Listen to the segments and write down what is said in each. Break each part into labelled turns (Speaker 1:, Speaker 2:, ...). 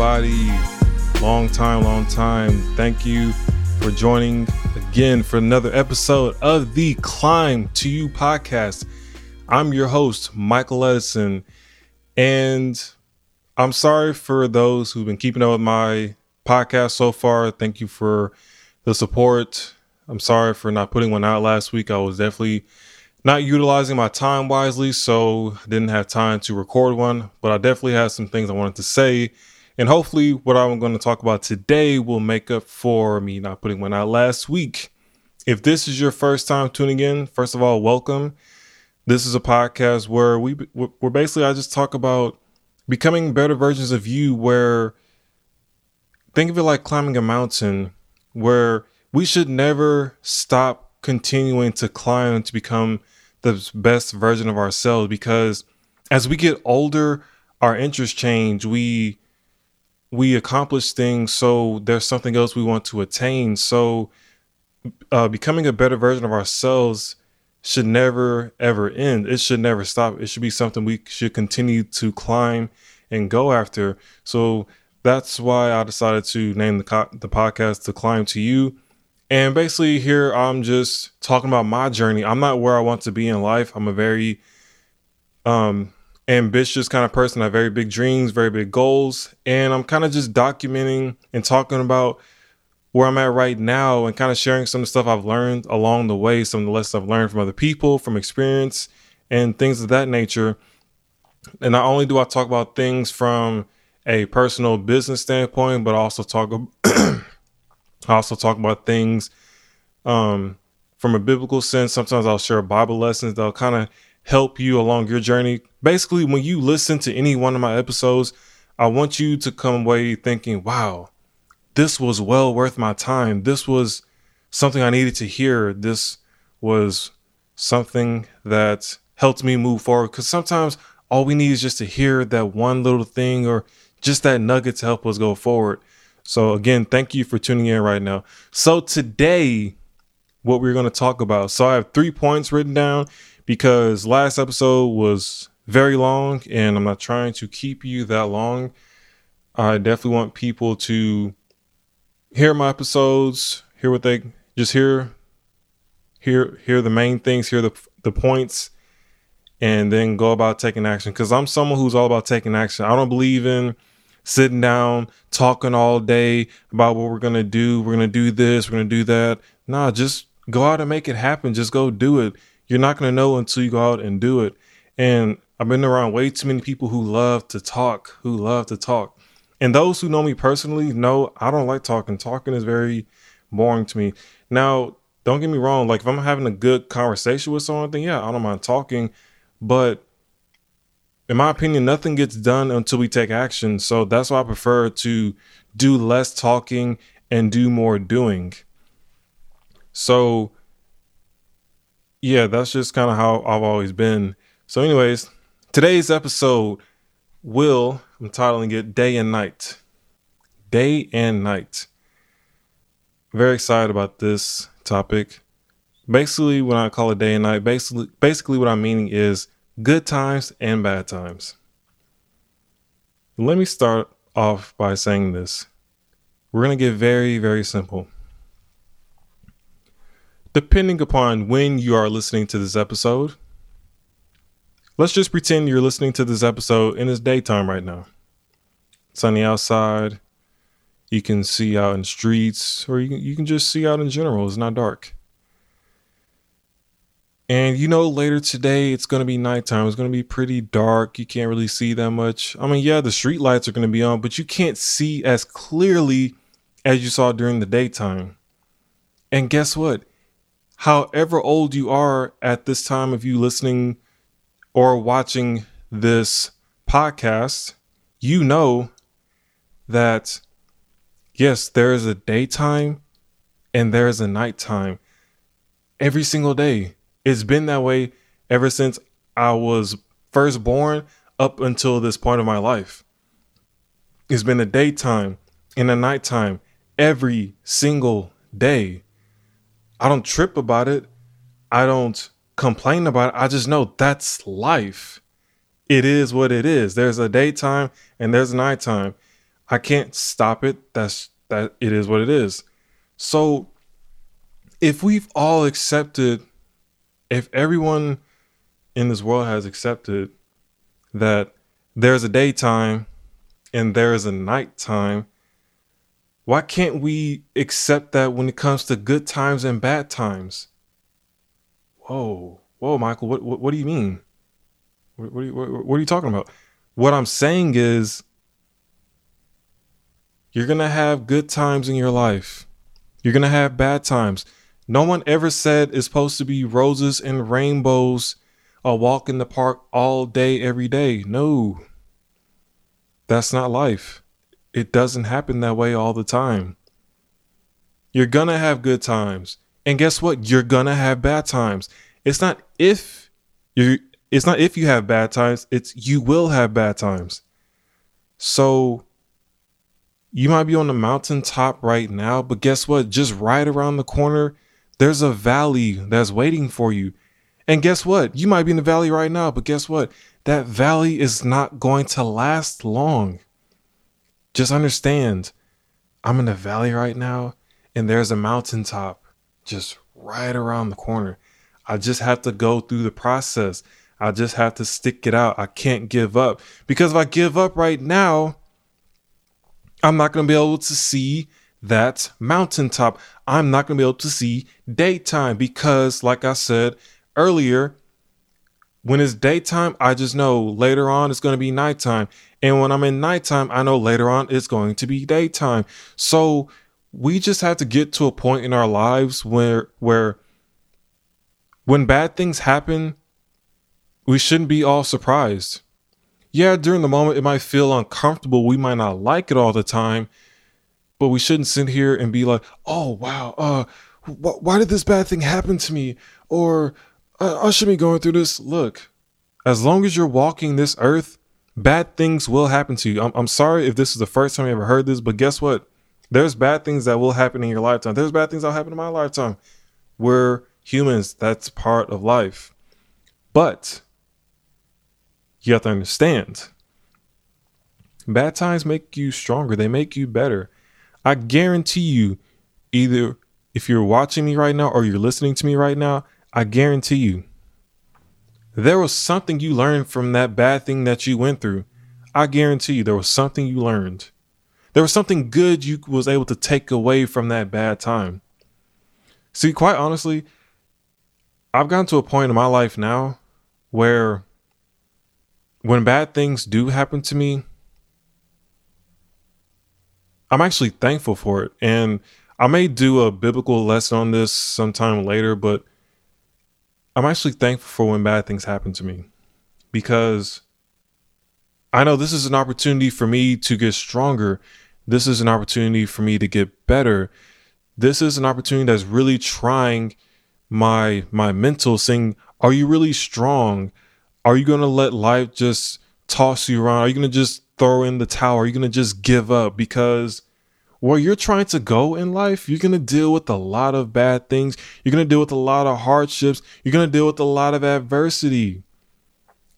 Speaker 1: everybody? Long time, long time. Thank you for joining again for another episode of the Climb to You podcast. I'm your host, Michael Edison, and I'm sorry for those who've been keeping up with my podcast so far. Thank you for the support. I'm sorry for not putting one out last week. I was definitely not utilizing my time wisely, so didn't have time to record one, but I definitely had some things I wanted to say. And hopefully, what I'm going to talk about today will make up for me not putting one out last week. If this is your first time tuning in, first of all, welcome. This is a podcast where we we're basically I just talk about becoming better versions of you where think of it like climbing a mountain where we should never stop continuing to climb to become the best version of ourselves because as we get older our interests change we we accomplish things so there's something else we want to attain. So uh, becoming a better version of ourselves should never ever end. It should never stop. It should be something we should continue to climb and go after. So that's why i decided to name the, co- the podcast to climb to you. And basically, here I'm just talking about my journey. I'm not where I want to be in life. I'm a very um, ambitious kind of person. I have very big dreams, very big goals. And I'm kind of just documenting and talking about where I'm at right now and kind of sharing some of the stuff I've learned along the way, some of the lessons I've learned from other people, from experience, and things of that nature. And not only do I talk about things from a personal business standpoint, but also talk I also talk about things um, from a biblical sense. Sometimes I'll share Bible lessons that'll kind of help you along your journey. Basically, when you listen to any one of my episodes, I want you to come away thinking, wow, this was well worth my time. This was something I needed to hear. This was something that helped me move forward. Because sometimes all we need is just to hear that one little thing or just that nugget to help us go forward. So again, thank you for tuning in right now. So today, what we're going to talk about. So I have three points written down because last episode was very long and I'm not trying to keep you that long. I definitely want people to hear my episodes, hear what they just hear hear hear the main things, hear the the points and then go about taking action cuz I'm someone who's all about taking action. I don't believe in sitting down, talking all day about what we're going to do. We're going to do this, we're going to do that. Nah, just go out and make it happen. Just go do it. You're not going to know until you go out and do it. And I've been around way too many people who love to talk, who love to talk. And those who know me personally know I don't like talking. Talking is very boring to me. Now, don't get me wrong. Like if I'm having a good conversation with someone, then yeah, I don't mind talking. But in my opinion, nothing gets done until we take action. So that's why I prefer to do less talking and do more doing. So, yeah, that's just kind of how I've always been. So, anyways, today's episode will, I'm titling it Day and Night. Day and Night. Very excited about this topic. Basically, when I call it day and night, basically, basically what I'm meaning is good times and bad times. Let me start off by saying this. We're going to get very, very simple. Depending upon when you are listening to this episode, let's just pretend you're listening to this episode in it's daytime right now. Sunny outside. You can see out in streets, or you can, you can just see out in general. It's not dark. And you know, later today it's gonna be nighttime. It's gonna be pretty dark. You can't really see that much. I mean, yeah, the street lights are gonna be on, but you can't see as clearly as you saw during the daytime. And guess what? However old you are at this time of you listening or watching this podcast, you know that yes, there is a daytime and there is a nighttime every single day it's been that way ever since I was first born up until this point of my life. It's been a daytime and a nighttime every single day. I don't trip about it. I don't complain about it. I just know that's life. it is what it is. There's a daytime and there's a nighttime. I can't stop it. That's that it is what it is. So if we've all accepted if everyone in this world has accepted that there's a daytime and there is a nighttime, why can't we accept that when it comes to good times and bad times? Whoa, whoa, Michael, what what, what do you mean? What, what, are you, what, what are you talking about? What I'm saying is, you're gonna have good times in your life. You're gonna have bad times. No one ever said it's supposed to be roses and rainbows, a walk in the park all day, every day. No, that's not life. It doesn't happen that way all the time. You're gonna have good times. And guess what? You're gonna have bad times. It's not if you it's not if you have bad times, it's you will have bad times. So you might be on the mountaintop right now, but guess what? Just right around the corner, there's a valley that's waiting for you. And guess what? You might be in the valley right now, but guess what? That valley is not going to last long. Just understand, I'm in the valley right now, and there's a mountaintop just right around the corner. I just have to go through the process. I just have to stick it out. I can't give up. Because if I give up right now, I'm not going to be able to see that mountaintop. I'm not going to be able to see daytime because, like I said earlier, when it's daytime, I just know later on it's going to be nighttime. And when I'm in nighttime, I know later on it's going to be daytime. So we just have to get to a point in our lives where where when bad things happen, we shouldn't be all surprised. Yeah, during the moment it might feel uncomfortable. We might not like it all the time, but we shouldn't sit here and be like, "Oh wow, uh, wh- why did this bad thing happen to me?" Or I-, I shouldn't be going through this. Look, as long as you're walking this earth, bad things will happen to you. I'm, I'm sorry if this is the first time you ever heard this, but guess what? There's bad things that will happen in your lifetime. There's bad things that will happen in my lifetime. We're humans. That's part of life. But you have to understand bad times make you stronger, they make you better. I guarantee you, either if you're watching me right now or you're listening to me right now, I guarantee you, there was something you learned from that bad thing that you went through. I guarantee you, there was something you learned. There was something good you was able to take away from that bad time. See, quite honestly, I've gotten to a point in my life now where when bad things do happen to me, I'm actually thankful for it. And I may do a biblical lesson on this sometime later, but I'm actually thankful for when bad things happen to me because I know this is an opportunity for me to get stronger. This is an opportunity for me to get better. This is an opportunity that's really trying my my mental saying, are you really strong? Are you going to let life just toss you around? Are you going to just throw in the towel? Are you going to just give up? Because where you're trying to go in life, you're going to deal with a lot of bad things. You're going to deal with a lot of hardships. You're going to deal with a lot of adversity.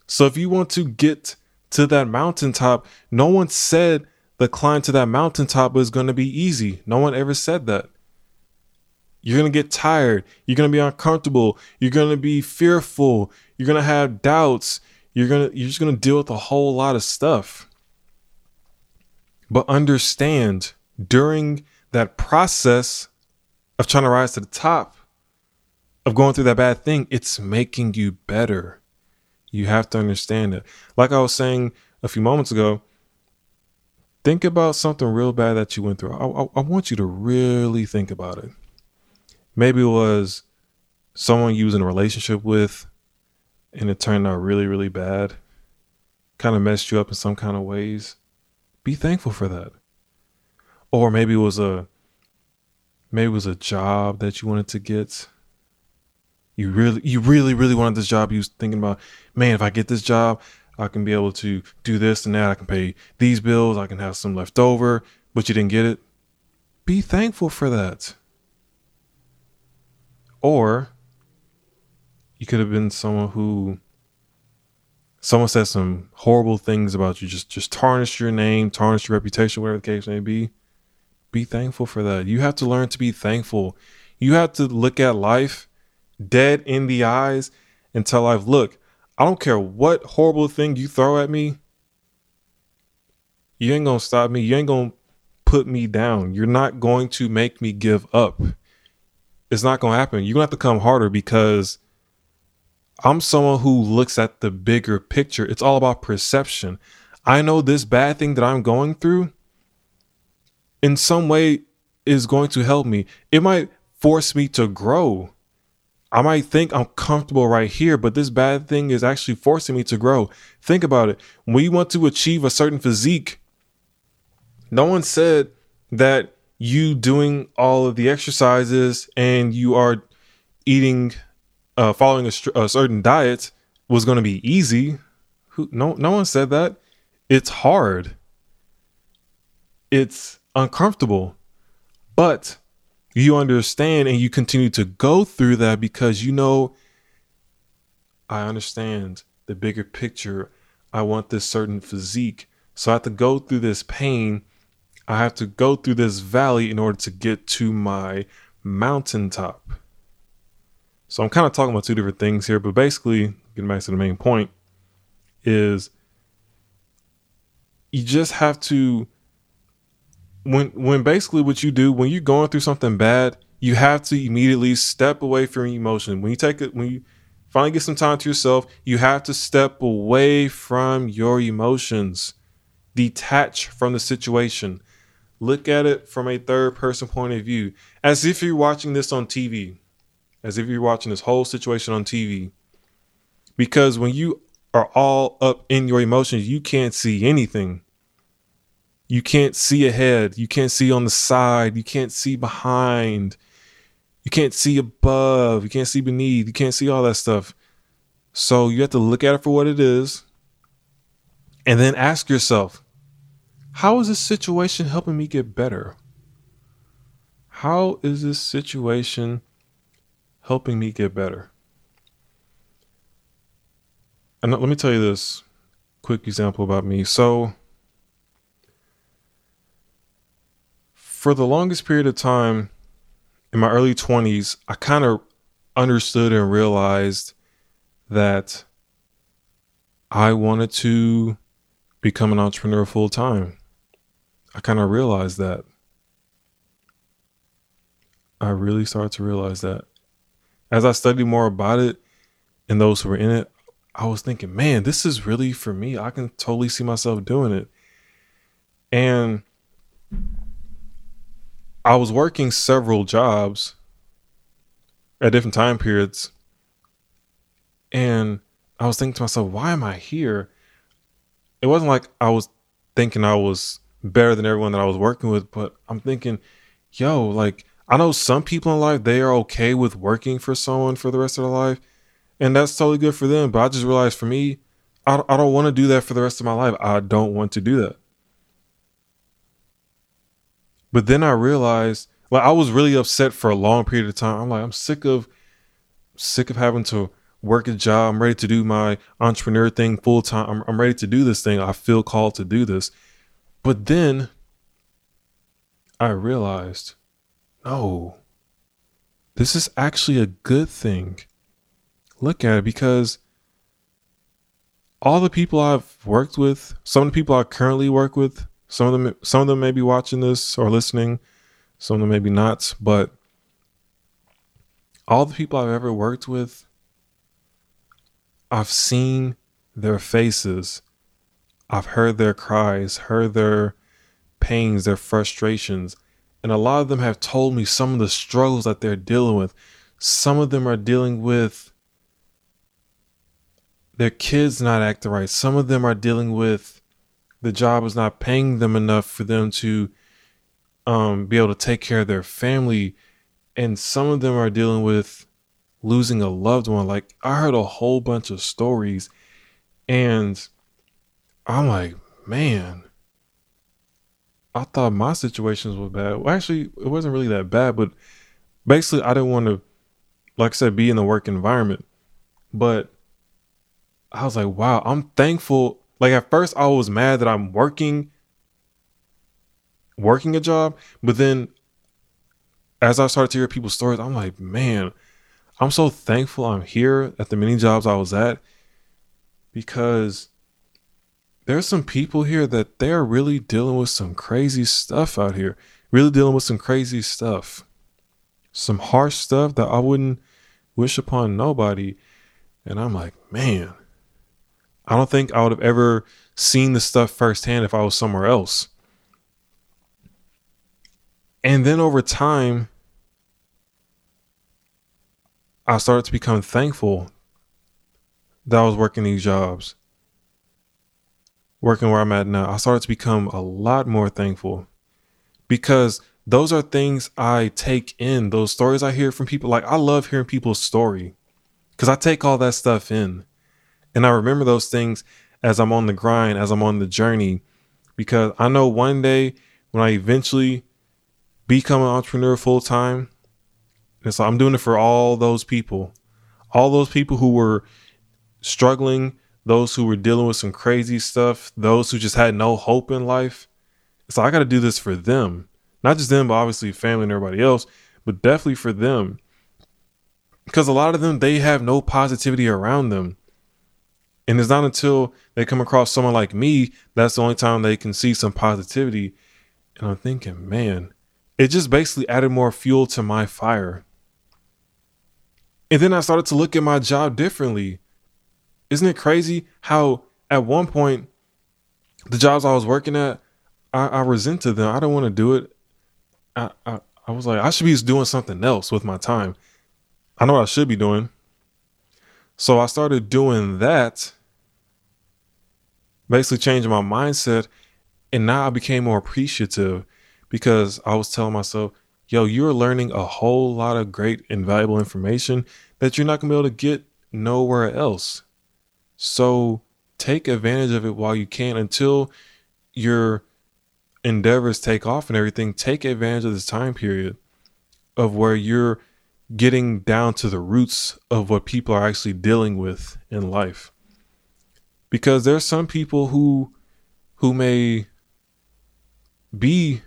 Speaker 1: So if you want to get to that mountaintop, no one said the climb to that mountaintop was going to be easy. No one ever said that. You're going to get tired. You're going to be uncomfortable. You're going to be fearful. You're going to have doubts. You're going to you're just going to deal with a whole lot of stuff. But understand during that process of trying to rise to the top of going through that bad thing, it's making you better. You have to understand it. Like I was saying a few moments ago, think about something real bad that you went through. I, I, I want you to really think about it. Maybe it was someone you was in a relationship with and it turned out really, really bad, kind of messed you up in some kind of ways. Be thankful for that or maybe it was a maybe it was a job that you wanted to get. You really you really really wanted this job. You was thinking about man if i get this job i can be able to do this and that. I can pay these bills. I can have some left over but you didn't get it. Be thankful for that. Or you could have been someone who someone said some horrible things about you, just just tarnish your name, tarnish your reputation, whatever the case may be. Be thankful for that. You have to learn to be thankful. You have to look at life dead in the eyes and tell life, look, I don't care what horrible thing you throw at me. You ain't gonna stop me. You ain't gonna put me down. You're not going to make me give up. It's not gonna happen. You're gonna have to come harder because I'm someone who looks at the bigger picture. It's all about perception. I know this bad thing that I'm going through in some way is going to help me. It might force me to grow. I might think I'm comfortable right here, but this bad thing is actually forcing me to grow. Think about it. When you want to achieve a certain physique, no one said that you doing all of the exercises and you are eating uh, following a, a certain diet was going to be easy. Who no no one said that. It's hard. It's uncomfortable. But you understand and you continue to go through that because you know I understand the bigger picture. I want this certain physique. So I have to go through this pain. I have to go through this valley in order to get to my mountaintop. So I'm kind of talking about two different things here, but basically, getting back to the main point, is you just have to when when basically what you do when you're going through something bad, you have to immediately step away from emotion. When you take it when you finally get some time to yourself, you have to step away from your emotions. Detach from the situation. Look at it from a third person point of view, as if you're watching this on TV as if you're watching this whole situation on TV. Because when you are all up in your emotions, you can't see anything. You can't see ahead. You can't see on the side. You can't see behind. You can't see above. You can't see beneath. You can't see all that stuff. So you have to look at it for what it is and then ask yourself, how is this situation helping me get better? How is this situation helping me get better. And let me tell you this quick example about me. So, for the longest period of time in my early 20s, I kind of understood and realized that I wanted to become an entrepreneur full time. I kind of realized that. I really started to realize that as I studied more about it and those who were in it, I was thinking, man, this is really for me. I can totally see myself doing it. And I was working several jobs at different time periods. And I was thinking to myself, why am I here? It wasn't like I was thinking I was better than everyone that I was working with, but I'm thinking, yo, like I know some people in life they are okay with working for someone for the rest of their life, and that's totally good for them. But I just realized for me, I, I don't want to do that for the rest of my life. I don't want to do that. But then I realized, like, I was really upset for a long period of time. I'm like, I'm sick of, sick of having to work a job. I'm ready to do my entrepreneur thing full time. I'm, I'm ready to do this thing. I feel called to do this. But then I realized no, this is actually a good thing. Look at it because all the people I've worked with, some of the people I currently work with, some of them some of them may be watching this or listening, some of them maybe not, but all the people I've ever worked with, I've seen their faces. I've heard their cries, heard their pains, their frustrations. And a lot of them have told me some of the struggles that they're dealing with. Some of them are dealing with their kids not acting right. Some of them are dealing with the job is not paying them enough for them to um, be able to take care of their family. And some of them are dealing with losing a loved one. Like I heard a whole bunch of stories and I'm like, man, I thought my situations were bad. Well, actually, it wasn't really that bad, but basically, I didn't want to, like I said, be in the work environment. But I was like, wow, I'm thankful. Like at first I was mad that I'm working working a job, but then as I started to hear people's stories, I'm like, man, I'm so thankful I'm here at the many jobs I was at because there's some people here that they're really dealing with some crazy stuff out here, really dealing with some crazy stuff, some harsh stuff that I wouldn't wish upon nobody. And I'm like, man, I don't think I would have ever seen the stuff firsthand if I was somewhere else. And then over time, I started to become thankful that I was working these jobs, working where I'm at now. I started to become a lot more thankful because those are things I take in, those stories I hear from people. Like, I love hearing people's story because I take all that stuff in. And I remember those things as I'm on the grind, as I'm on the journey, because I know one day when I eventually become an entrepreneur full time, and so I'm doing it for all those people, all those people who were struggling, those who were dealing with some crazy stuff, those who just had no hope in life. So I got to do this for them, not just them, but obviously family and everybody else, but definitely for them. Because a lot of them, they have no positivity around them. And it's not until they come across someone like me that's the only time they can see some positivity. And I'm thinking, man, it just basically added more fuel to my fire. And then I started to look at my job differently. Isn't it crazy how at one point the jobs I was working at, I, I resented them. I don't want to do it. I, I I was like, I should be doing something else with my time. I know what I should be doing. So I started doing that, basically changing my mindset. And now I became more appreciative because I was telling myself, yo, you're learning a whole lot of great and valuable information that you're not going to be able to get nowhere else. So take advantage of it while you can until your endeavors take off and everything. Take advantage of this time period of where you're getting down to the roots of what people are actually dealing with in life. Because there's some people who who may be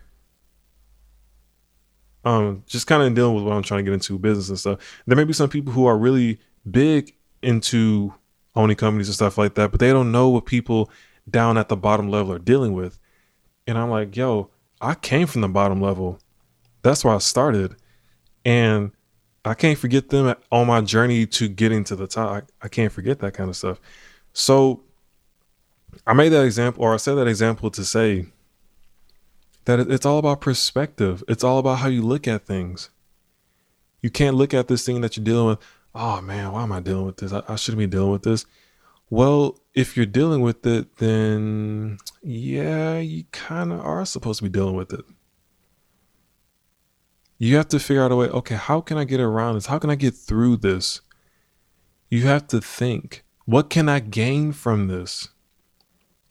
Speaker 1: um, just kind of dealing with what I'm trying to get into business and stuff. There may be some people who are really big into owning companies and stuff like that, but they don't know what people down at the bottom level are dealing with. And I'm like, yo, I came from the bottom level. That's where I started. And I can't forget them on my journey to getting to the top. I, can't forget that kind of stuff. So I made that example, or I said that example to say that it's all about perspective. It's all about how you look at things. You can't look at this thing that you're dealing with. Oh man, why am I dealing with this? I, I shouldn't be dealing with this. Well, if you're dealing with it, then yeah, you kind of are supposed to be dealing with it. You have to figure out a way, okay, how can I get around this? How can I get through this? You have to think, what can I gain from this?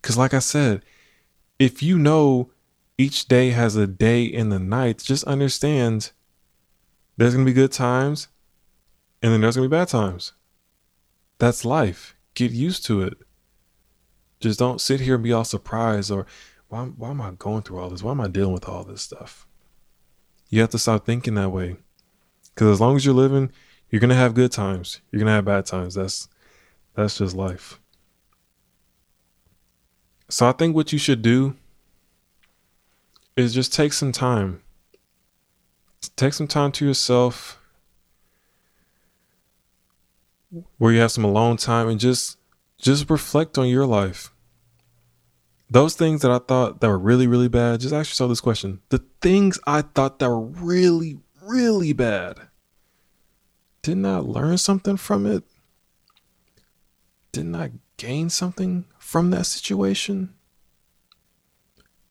Speaker 1: Because, like I said, if you know each day has a day in the night. Just understand there's going to be good times and then there's going to be bad times. That's life. Get used to it. Just don't sit here and be all surprised or why, why am I going through all this? Why am I dealing with all this stuff? You have to stop thinking that way. Because as long as you're living, you're to have good times. You're to have bad times. That's that's just life. So I think what you should do is just take some time. Take some time to yourself where you have some alone time and just just reflect on your life. Those things that I thought that were really, really bad, just ask yourself this question. The things I thought that were really, really bad, didn't I learn something from it? Didn't I gain something from that situation?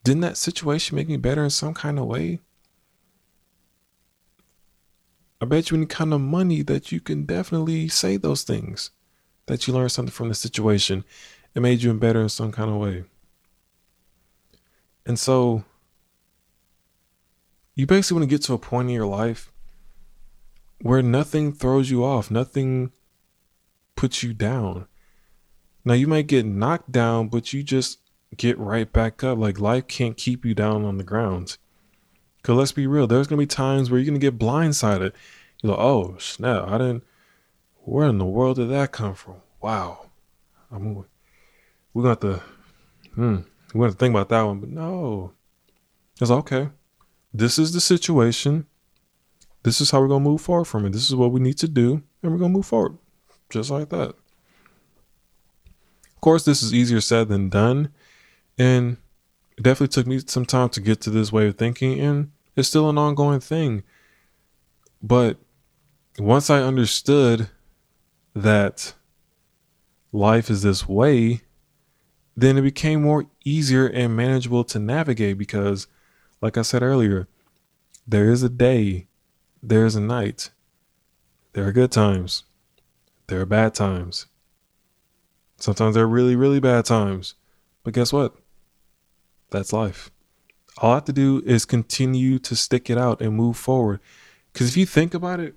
Speaker 1: didn't that situation make me better in some kind of way? I bet you any kind of money that you can definitely say those things. That you learned something from the situation. It made you better in some kind of way. And so you basically want to get to a point in your life where nothing throws you off, nothing puts you down. Now you might get knocked down, but you just get right back up. Like life can't keep you down on the ground. Cause let's be real, there's gonna be times where you're gonna get blindsided. You're like, oh snap, I didn't where in the world did that come from? Wow. I'm we're gonna have to hmm, we're gonna think about that one, but no. It's okay. This is the situation. This is how we're gonna move forward from it. This is what we need to do, and we're gonna move forward. Just like that. Of course, this is easier said than done. And it definitely took me some time to get to this way of thinking, and it's still an ongoing thing. But once I understood that life is this way, then it became more easier and manageable to navigate because, like I said earlier, there is a day, there is a night. There are good times, there are bad times. Sometimes there are really, really bad times. But guess what? That's life. All I have to do is continue to stick it out and move forward. Because if you think about it,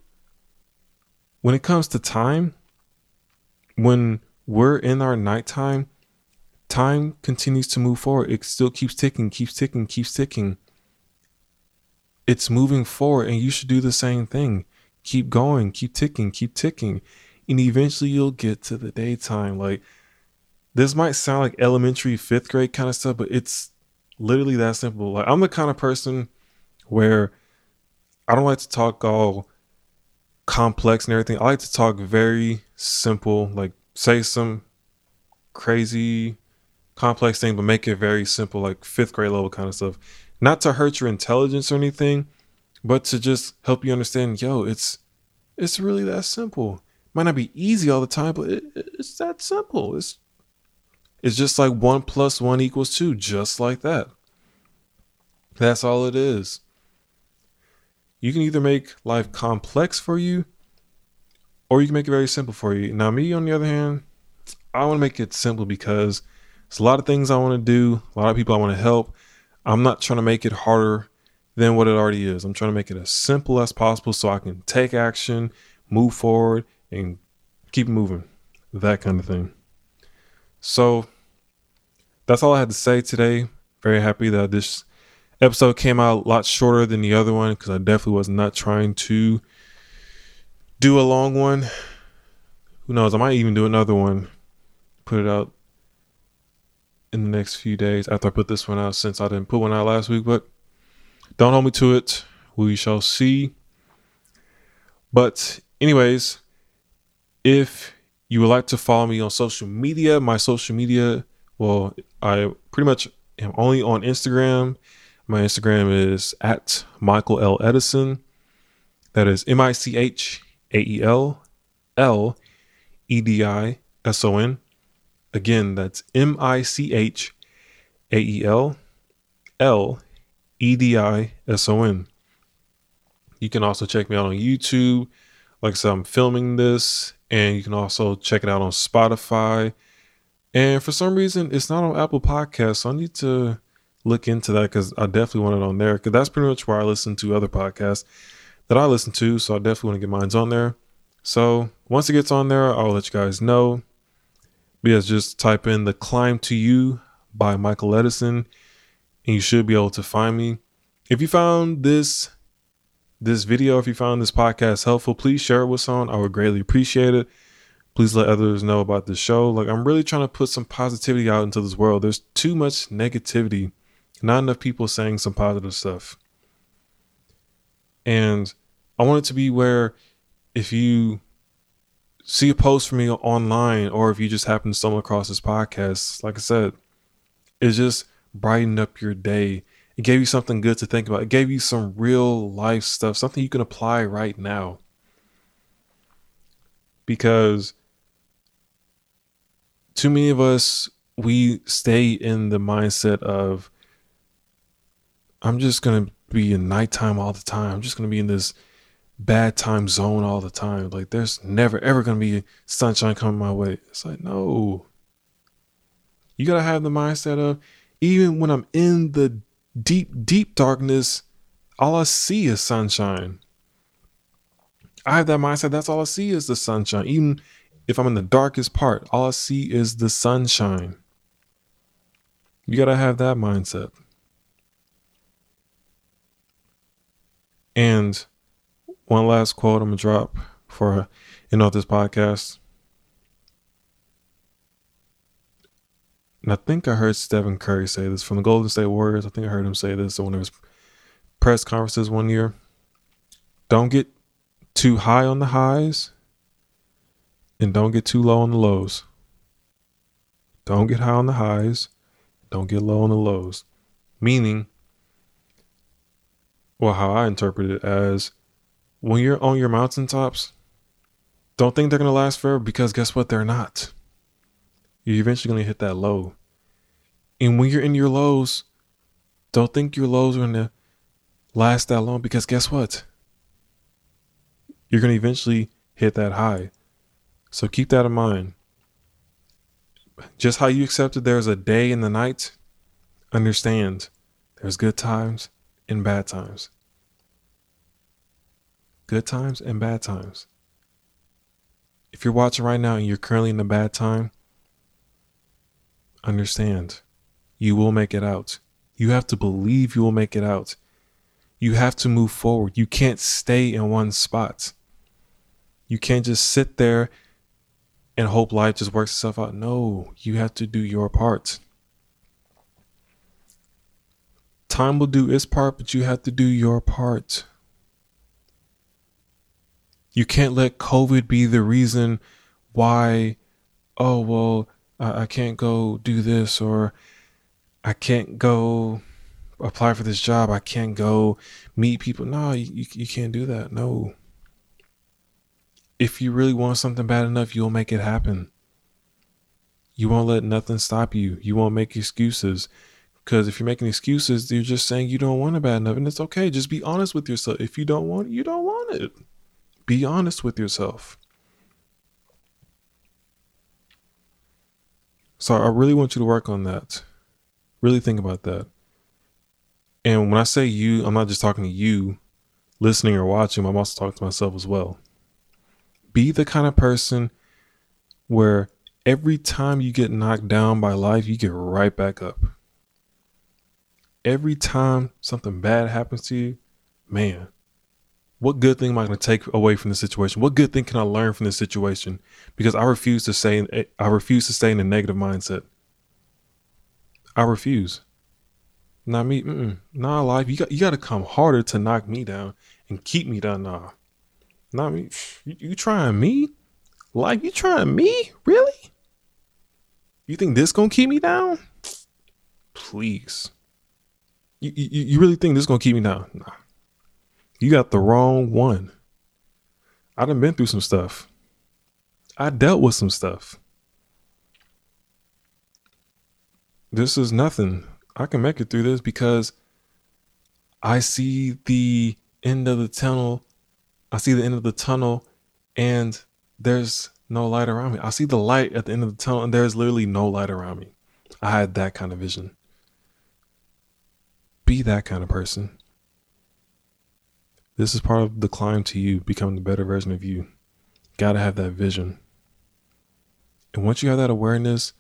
Speaker 1: when it comes to time, when we're in our nighttime, time continues to move forward. It still keeps ticking, keeps ticking, keeps ticking. It's moving forward, and you should do the same thing. Keep going, keep ticking, keep ticking. And eventually you'll get to the daytime. Like, this might sound like elementary, fifth grade kind of stuff, but it's literally that simple. Like I'm the kind of person where I don't like to talk all complex and everything. I like to talk very simple, like say some crazy complex thing, but make it very simple, like fifth grade level kind of stuff. Not to hurt your intelligence or anything, but to just help you understand, yo, it's it's really that simple. Might not be easy all the time, but it, it's that simple. It's it's just like one plus one equals two, just like that. That's all it is. You can either make life complex for you or you can make it very simple for you. Now, me, on the other hand, I want to make it simple because it's a lot of things I want to do, a lot of people I want to help. I'm not trying to make it harder than what it already is. I'm trying to make it as simple as possible so I can take action, move forward, and keep moving. That kind of thing. So that's all I had to say today. Very happy that this episode came out a lot shorter than the other one because I definitely was not trying to do a long one. Who knows? I might even do another one, put it out in the next few days after I put this one out since I didn't put one out last week. But don't hold me to it. We shall see. But, anyways, if you would like to follow me on social media, my social media, well, I pretty much am only on Instagram. My Instagram is at Michael L. Edison. That is M I C H A E L L E D I S O N. Again, that's M I C H A E L L E D I S O N. You can also check me out on YouTube. Like I said, I'm filming this and you can also check it out on Spotify. And for some reason, it's not on Apple Podcasts, so I need to look into that because I definitely want it on there because that's pretty much where I listen to other podcasts that I listen to. So I definitely want to get mine's on there. So once it gets on there, I'll let you guys know. Yes, just type in the climb to you by Michael Edison, and you should be able to find me. If you found this this video, if you found this podcast helpful, please share it with someone. I would greatly appreciate it. Please let others know about the show. Like, I'm really trying to put some positivity out into this world. There's too much negativity, not enough people saying some positive stuff. And I want it to be where if you see a post from me online or if you just happen to stumble across this podcast, like I said, it just brightened up your day it gave you something good to think about. It gave you some real life stuff, something you can apply right now. Because too many of us, we stay in the mindset of, I'm just going to be in nighttime all the time. I'm just going to be in this bad time zone all the time. Like, there's never, ever to be sunshine coming my way. It's like, no. You got to have the mindset of, even when I'm in the deep, deep darkness, all I see is sunshine. I have that mindset. That's all I see is the sunshine. Even if I'm in the darkest part, all I see is the sunshine. You got to have that mindset. And one last quote I'm to drop for you know this podcast. And I think I heard Stephen Curry say this from the Golden State Warriors. I think I heard him say this in one of his press conferences one year. Don't get too high on the highs and don't get too low on the lows. Don't get high on the highs, don't get low on the lows. Meaning, well, how I interpret it as when you're on your mountaintops, don't think they're going to last forever because guess what? They're not. You're eventually going to hit that low. And when you're in your lows, don't think your lows are going to last that long because guess what? You're going to eventually hit that high. So keep that in mind. Just how you accepted there's a day and the night, understand there's good times and bad times. Good times and bad times. If you're watching right now and you're currently in a bad time, understand you will make it out. You have to believe you will make it out. You have to move forward. You can't stay in one spot. You can't just sit there and hope life just works itself out. No, you have to do your part. Time will do its part, but you have to do your part. You can't let COVID be the reason why, oh, well, I, I can't go do this or I can't go apply for this job. I can't go meet people. No, you, you can't do that. No if you really want something bad enough, you'll make it happen. You won't let nothing stop you. You won't make excuses. Because if you're making excuses, you're just saying you don't want it bad enough. And it's okay. Just be honest with yourself. If you don't want it, you don't want it. Be honest with yourself. So I really want you to work on that. Really think about that. And when I say you, I'm not just talking to you listening or watching, I'm also talking to myself as well be the kind of person where every time you get knocked down by life, you get right back up. Every time something bad happens to you, man, what good thing am I going to take away from the situation? What good thing can I learn from this situation? Because I refuse to say I refuse to stay in a negative mindset. I refuse. Not me. Mm-mm. Nah, life. You got you got to come harder to knock me down and keep me down. Nah, not me. You, trying me? Like you trying me? Really? You think this gonna keep me down? Please. You, you, you really think this gonna keep me down? Nah. You got the wrong one. I done been through some stuff. I dealt with some stuff. This is nothing. I can make it through this because I see the end of the tunnel I see the end of the tunnel and there's no light around me. I see the light at the end of the tunnel and there's literally no light around me. I had that kind of vision. Be that kind of person. This is part of the climb to you, becoming the better version of you. Gotta have that vision. And once you have that awareness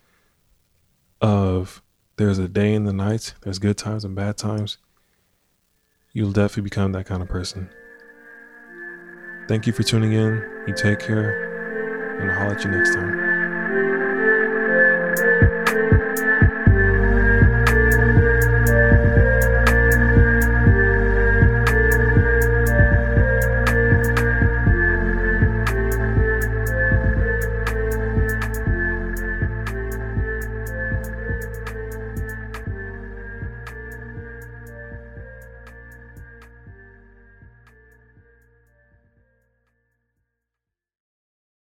Speaker 1: of there's a day and the night, there's good times and bad times, you'll definitely become that kind of person. Thank you for tuning in. You take care, and I'll holler at you next time.